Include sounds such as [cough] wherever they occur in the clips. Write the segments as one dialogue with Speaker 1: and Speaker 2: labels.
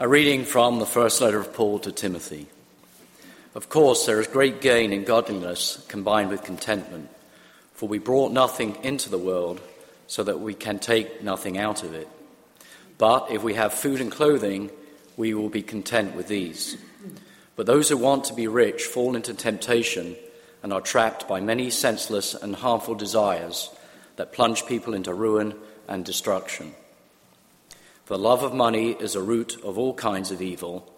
Speaker 1: A reading from the first letter of Paul to Timothy. Of course, there is great gain in godliness combined with contentment, for we brought nothing into the world so that we can take nothing out of it. But if we have food and clothing, we will be content with these. But those who want to be rich fall into temptation and are trapped by many senseless and harmful desires that plunge people into ruin and destruction. The love of money is a root of all kinds of evil,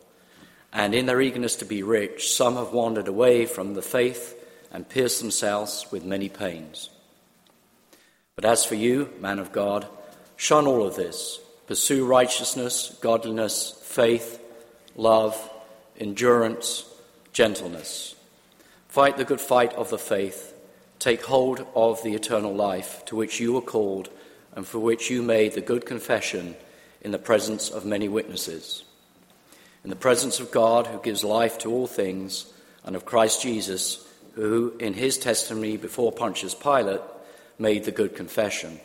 Speaker 1: and in their eagerness to be rich, some have wandered away from the faith and pierced themselves with many pains. But as for you, man of God, shun all of this. Pursue righteousness, godliness, faith, love, endurance, gentleness. Fight the good fight of the faith. Take hold of the eternal life to which you were called and for which you made the good confession in the presence of many witnesses. In the presence of God, who gives life to all things, and of Christ Jesus, who, in his testimony before Pontius Pilate, made the good confession.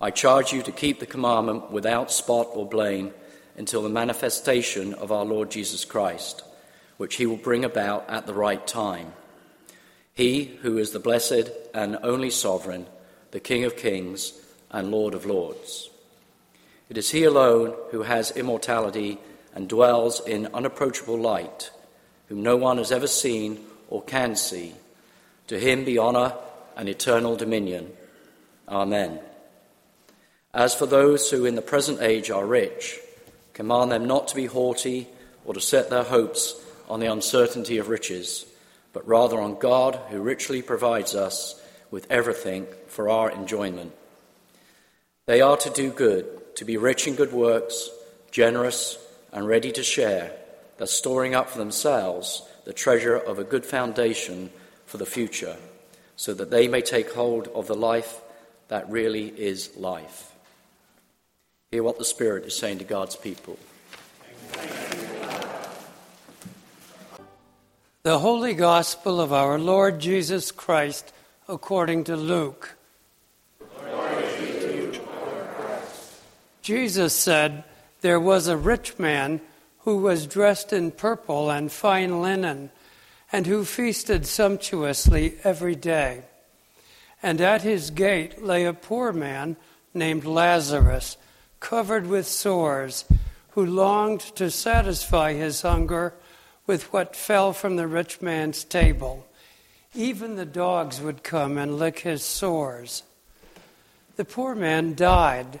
Speaker 1: I charge you to keep the commandment without spot or blame until the manifestation of our Lord Jesus Christ, which he will bring about at the right time. He who is the blessed and only sovereign, the King of kings and Lord of lords. It is He alone who has immortality and dwells in unapproachable light, whom no one has ever seen or can see. To Him be honour and eternal dominion. Amen. As for those who in the present age are rich, command them not to be haughty or to set their hopes on the uncertainty of riches, but rather on God who richly provides us with everything for our enjoyment. They are to do good to be rich in good works, generous, and ready to share, thus storing up for themselves the treasure of a good foundation for the future, so that they may take hold of the life that really is life. Hear what the Spirit is saying to God's people.
Speaker 2: The Holy Gospel of our Lord Jesus Christ according to Luke. Jesus said, There was a rich man who was dressed in purple and fine linen, and who feasted sumptuously every day. And at his gate lay a poor man named Lazarus, covered with sores, who longed to satisfy his hunger with what fell from the rich man's table. Even the dogs would come and lick his sores. The poor man died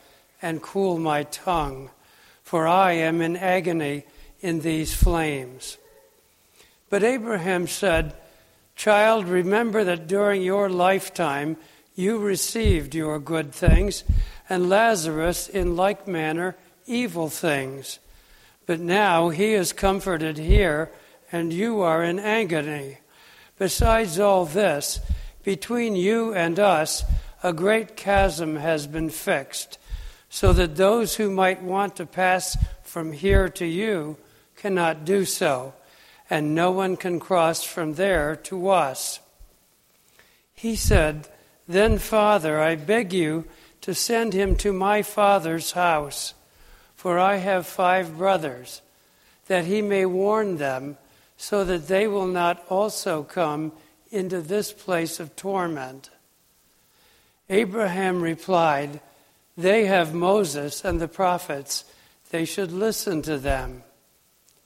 Speaker 2: and cool my tongue, for I am in agony in these flames. But Abraham said, Child, remember that during your lifetime you received your good things, and Lazarus in like manner evil things. But now he is comforted here, and you are in agony. Besides all this, between you and us, a great chasm has been fixed so that those who might want to pass from here to you cannot do so, and no one can cross from there to us. He said, Then, Father, I beg you to send him to my father's house, for I have five brothers, that he may warn them, so that they will not also come into this place of torment. Abraham replied, they have Moses and the prophets. They should listen to them.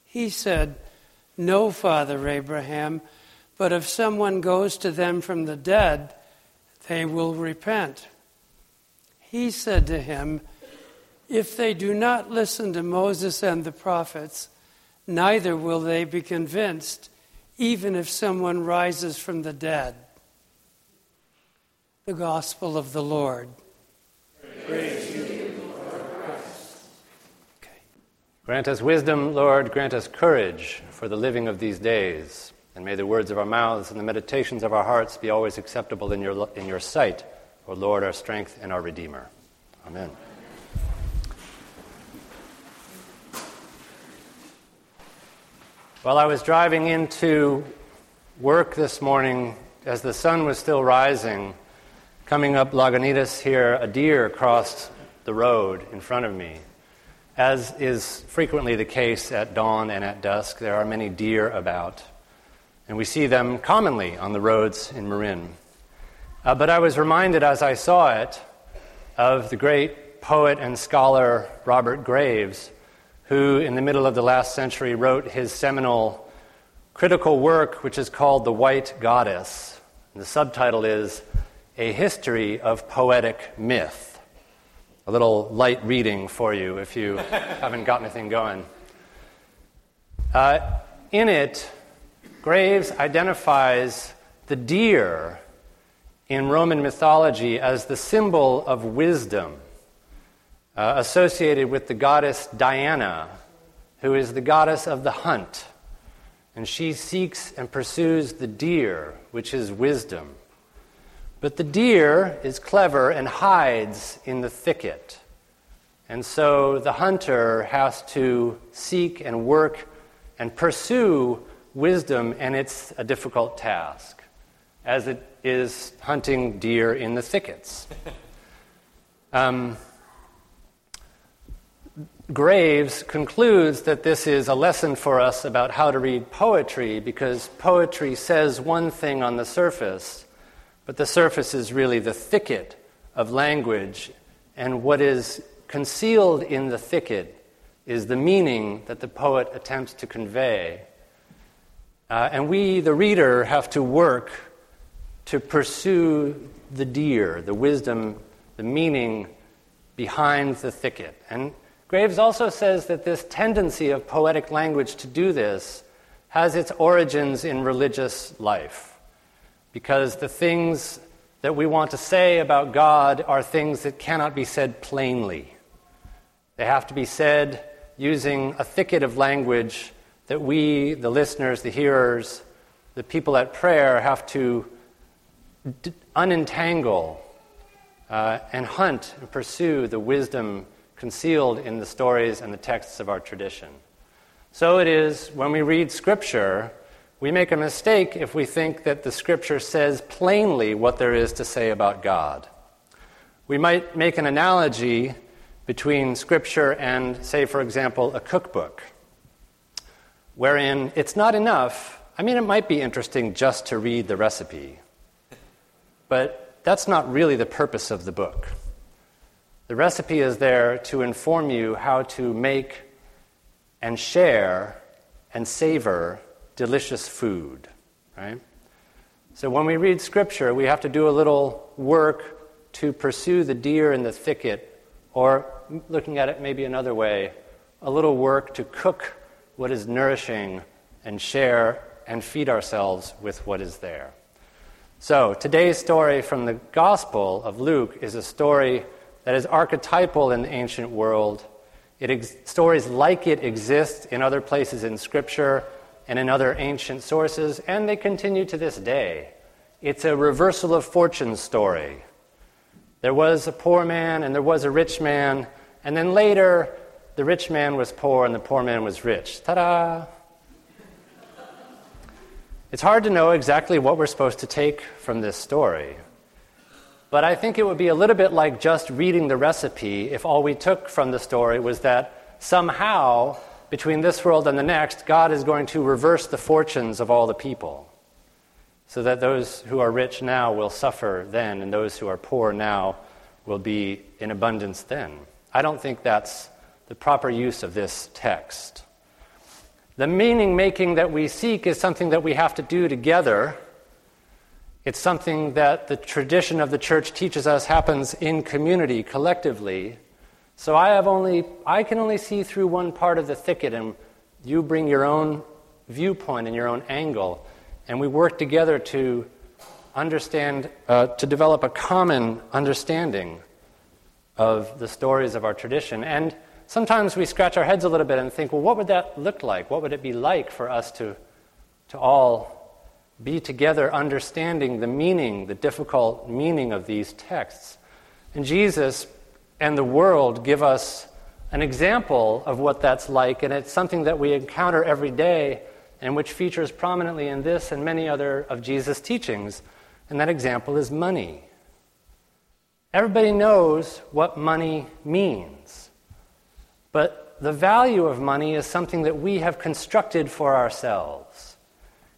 Speaker 2: He said, No, Father Abraham, but if someone goes to them from the dead, they will repent. He said to him, If they do not listen to Moses and the prophets, neither will they be convinced, even if someone rises from the dead. The Gospel of the Lord.
Speaker 3: Praise you, Lord Christ.
Speaker 2: Okay.
Speaker 3: Grant us wisdom, Lord, grant us courage for the living of these days. And may the words of our mouths and the meditations of our hearts be always acceptable in your, in your sight, O Lord, our strength and our Redeemer. Amen. While I was driving into work this morning, as the sun was still rising, coming up Lagunitas here, a deer crossed the road in front of me. As is frequently the case at dawn and at dusk, there are many deer about, and we see them commonly on the roads in Marin. Uh, but I was reminded as I saw it of the great poet and scholar Robert Graves, who in the middle of the last century wrote his seminal critical work, which is called The White Goddess. And the subtitle is A History of Poetic Myth a little light reading for you if you [laughs] haven't got anything going. Uh, in it, Graves identifies the deer in Roman mythology as the symbol of wisdom, uh, associated with the goddess Diana, who is the goddess of the hunt. And she seeks and pursues the deer, which is wisdom. But the deer is clever and hides in the thicket. And so the hunter has to seek and work and pursue wisdom, and it's a difficult task, as it is hunting deer in the thickets. [laughs] Um, Graves concludes that this is a lesson for us about how to read poetry because poetry says one thing on the surface, but the surface is really the thicket of language, and what is concealed in the thicket is the meaning that the poet attempts to convey. Uh, and we, the reader, have to work to pursue the deer, the wisdom, the meaning behind the thicket. And Graves also says that this tendency of poetic language to do this has its origins in religious life because the things that we want to say about God are things that cannot be said plainly. They have to be said using a thicket of language that we, the listeners, the hearers, the people at prayer, have to d- unentangle uh, and hunt and pursue the wisdom concealed in the stories and the texts of our tradition. So it is when we read Scripture we make a mistake if we think that the scripture says plainly what there is to say about God. We might make an analogy between scripture and, say, for example, a cookbook, wherein it's not enough. I mean, it might be interesting just to read the recipe, but that's not really the purpose of the book. The recipe is there to inform you how to make and share and savor delicious food, right? So when we read scripture, we have to do a little work to pursue the deer in the thicket, or looking at it maybe another way, a little work to cook what is nourishing and share and feed ourselves with what is there. So, today's story from the Gospel of Luke is a story that is archetypal in the ancient world. Ex- stories like it exist in other places in Scripture and in other ancient sources, and they continue to this day. It's a reversal of fortune story. There was a poor man and there was a rich man, and then later the rich man was poor and the poor man was rich. Ta da! It's hard to know exactly what we're supposed to take from this story. But I think it would be a little bit like just reading the recipe if all we took from the story was that somehow between this world and the next, God is going to reverse the fortunes of all the people. So that those who are rich now will suffer then, and those who are poor now will be in abundance then. I don't think that's the proper use of this text. The meaning making that we seek is something that we have to do together. It's something that the tradition of the church teaches us happens in community, collectively. So I have only I can only see through one part of the thicket and you bring your own viewpoint and your own angle and we work together to understand uh, to develop a common understanding of the stories of our tradition and sometimes we scratch our heads a little bit and think, well, what would that look like? What would it be like for us to, to all be together understanding the meaning, the difficult meaning of these texts? And Jesus and the world give us an example of what that's like, and it's something that we encounter every day and which features prominently in this and many other of Jesus' teachings. And that example is money. Everybody knows what money means. But the value of money is something that we have constructed for ourselves.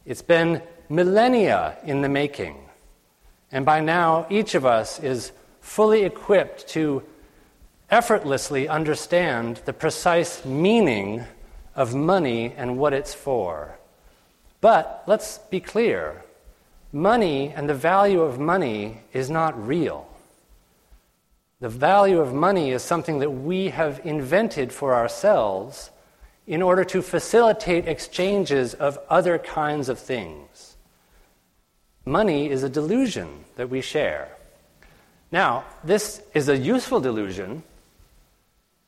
Speaker 3: It's been millennia in the making. And by now, each of us is fully equipped to effortlessly understand the precise meaning of money and what it's for. But let's be clear money and the value of money is not real. The value of money is something that we have invented for ourselves in order to facilitate exchanges of other kinds of things. Money is a delusion that we share. Now, this is a useful delusion.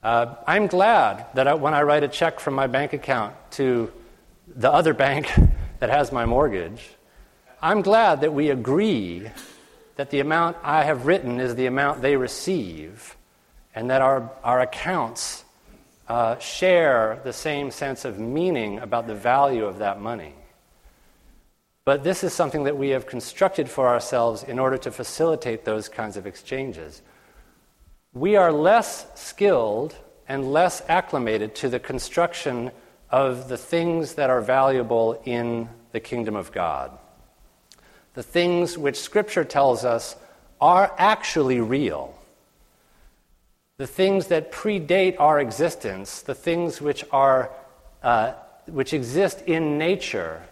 Speaker 3: Uh, I'm glad that I, when I write a check from my bank account to the other bank [laughs] that has my mortgage, I'm glad that we agree that the amount I have written is the amount they receive, and that our, our accounts uh, share the same sense of meaning about the value of that money. But this is something that we have constructed for ourselves in order to facilitate those kinds of exchanges. We are less skilled and less acclimated to the construction of the things that are valuable in the kingdom of God. The things which Scripture tells us are actually real, the things that predate our existence, the things which, are, uh, which exist in nature,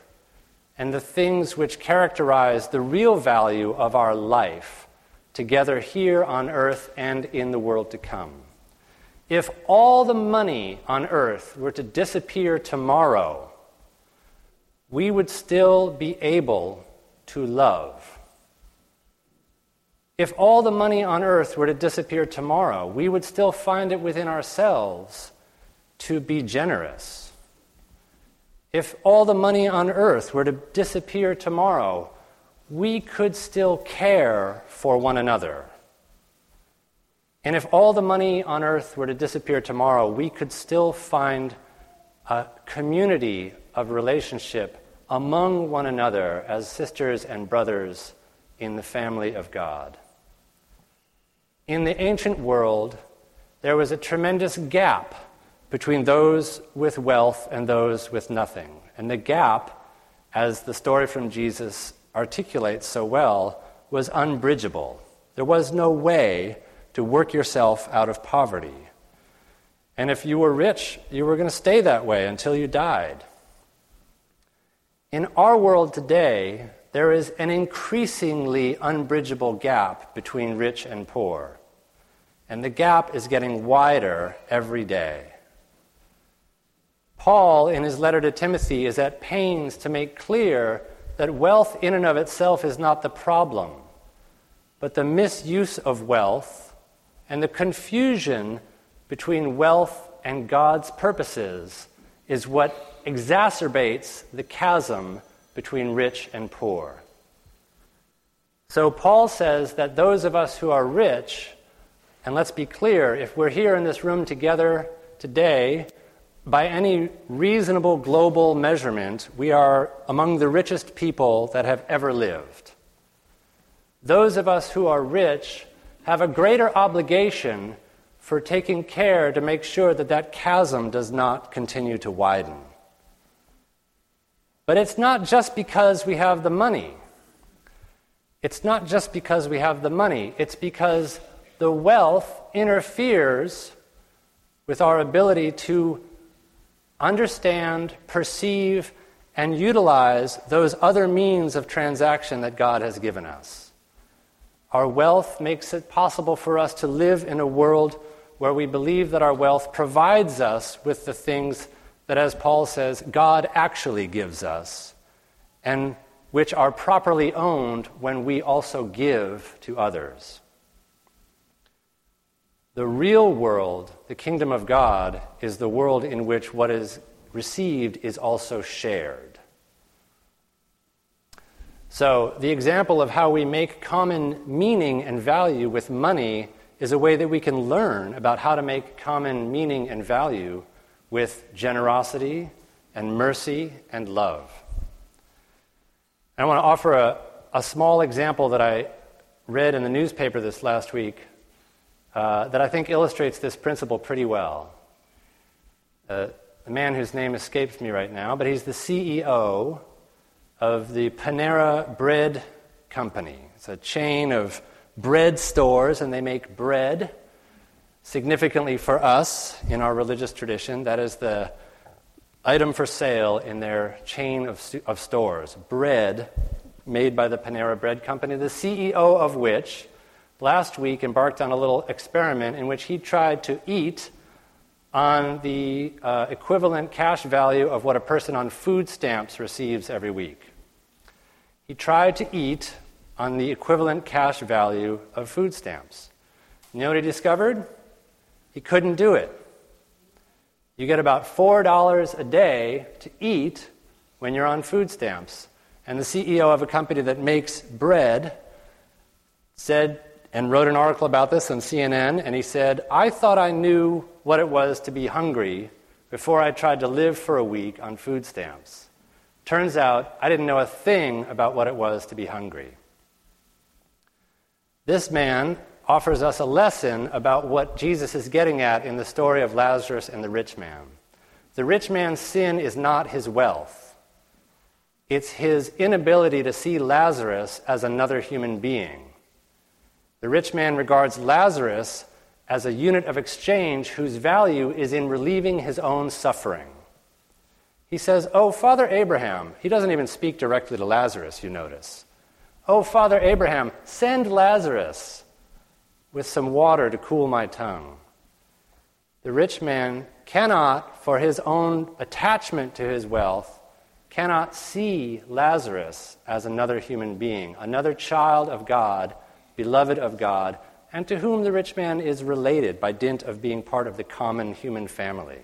Speaker 3: and the things which characterize the real value of our life together here on earth and in the world to come. If all the money on earth were to disappear tomorrow, we would still be able to love. If all the money on earth were to disappear tomorrow, we would still find it within ourselves to be generous. If all the money on earth were to disappear tomorrow, we could still care for one another. And if all the money on earth were to disappear tomorrow, we could still find a community of relationship among one another as sisters and brothers in the family of God. In the ancient world, there was a tremendous gap between those with wealth and those with nothing. And the gap, as the story from Jesus articulates so well, was unbridgeable. There was no way to work yourself out of poverty. And if you were rich, you were going to stay that way until you died. In our world today, there is an increasingly unbridgeable gap between rich and poor. And the gap is getting wider every day. Paul, in his letter to Timothy, is at pains to make clear that wealth in and of itself is not the problem, but the misuse of wealth and the confusion between wealth and God's purposes is what exacerbates the chasm between rich and poor. So, Paul says that those of us who are rich, and let's be clear, if we're here in this room together today, by any reasonable global measurement, we are among the richest people that have ever lived. Those of us who are rich have a greater obligation for taking care to make sure that that chasm does not continue to widen. But it's not just because we have the money. It's not just because we have the money. It's because the wealth interferes with our ability to understand, perceive, and utilize those other means of transaction that God has given us. Our wealth makes it possible for us to live in a world where we believe that our wealth provides us with the things that, as Paul says, God actually gives us, and which are properly owned when we also give to others. The real world, the kingdom of God, is the world in which what is received is also shared. So, the example of how we make common meaning and value with money is a way that we can learn about how to make common meaning and value with generosity and mercy and love. I want to offer a, a small example that I read in the newspaper this last week uh, that I think illustrates this principle pretty well. Uh, a man whose name escapes me right now, but he's the CEO of the Panera Bread Company. It's a chain of bread stores, and they make bread. Significantly for us in our religious tradition, that is the item for sale in their chain of, of stores bread made by the Panera Bread Company, the CEO of which last week embarked on a little experiment in which he tried to eat on the uh, equivalent cash value of what a person on food stamps receives every week. He tried to eat on the equivalent cash value of food stamps. You know what he discovered? He couldn't do it. You get about $4 a day to eat when you're on food stamps. And the CEO of a company that makes bread said and wrote an article about this on CNN, and he said, I thought I knew what it was to be hungry before I tried to live for a week on food stamps. Turns out I didn't know a thing about what it was to be hungry. This man offers us a lesson about what Jesus is getting at in the story of Lazarus and the rich man. The rich man's sin is not his wealth, it's his inability to see Lazarus as another human being. The rich man regards Lazarus as a unit of exchange whose value is in relieving his own suffering. He says, Oh, Father Abraham, he doesn't even speak directly to Lazarus, you notice. Oh, Father Abraham, send Lazarus with some water to cool my tongue. The rich man cannot, for his own attachment to his wealth, cannot see Lazarus as another human being, another child of God, beloved of God, and to whom the rich man is related by dint of being part of the common human family.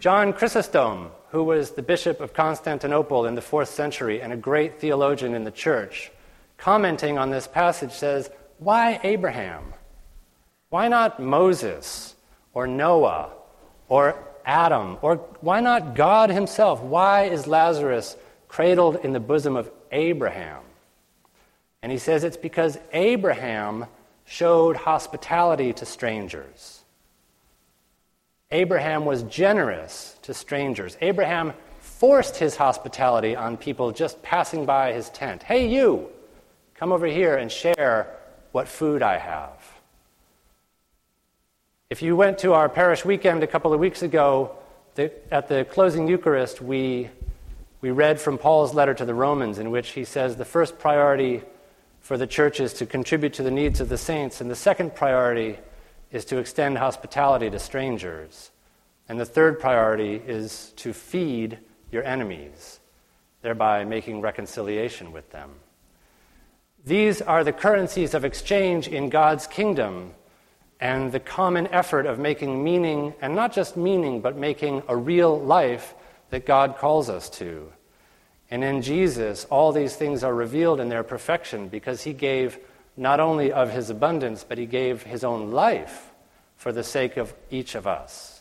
Speaker 3: John Chrysostom who was the bishop of Constantinople in the fourth century and a great theologian in the church, commenting on this passage says, Why Abraham? Why not Moses or Noah or Adam? Or why not God himself? Why is Lazarus cradled in the bosom of Abraham? And he says it's because Abraham showed hospitality to strangers. Abraham was generous to strangers. Abraham forced his hospitality on people just passing by his tent. Hey, you, come over here and share what food I have. If you went to our parish weekend a couple of weeks ago, the, at the closing Eucharist, we, we read from Paul's letter to the Romans, in which he says the first priority for the churches to contribute to the needs of the saints, and the second priority is to extend hospitality to strangers. And the third priority is to feed your enemies, thereby making reconciliation with them. These are the currencies of exchange in God's kingdom and the common effort of making meaning, and not just meaning, but making a real life that God calls us to. And in Jesus, all these things are revealed in their perfection because he gave not only of his abundance, but he gave his own life for the sake of each of us.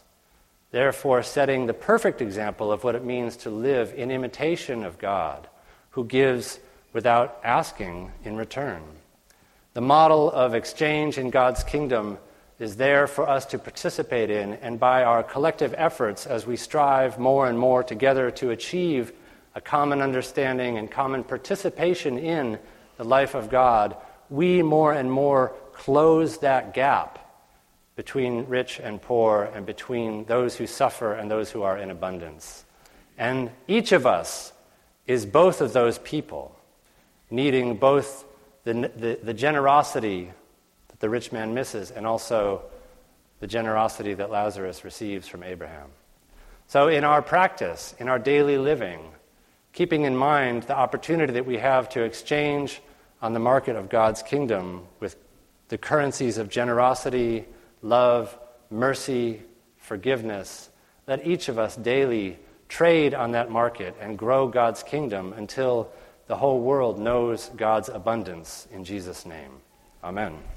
Speaker 3: Therefore, setting the perfect example of what it means to live in imitation of God, who gives without asking in return. The model of exchange in God's kingdom is there for us to participate in, and by our collective efforts, as we strive more and more together to achieve a common understanding and common participation in the life of God, we more and more close that gap between rich and poor and between those who suffer and those who are in abundance. And each of us is both of those people, needing both the, the, the generosity that the rich man misses and also the generosity that Lazarus receives from Abraham. So, in our practice, in our daily living, keeping in mind the opportunity that we have to exchange on the market of God's kingdom with the currencies of generosity, love, mercy, forgiveness. Let each of us daily trade on that market and grow God's kingdom until the whole world knows God's abundance. In Jesus' name, amen.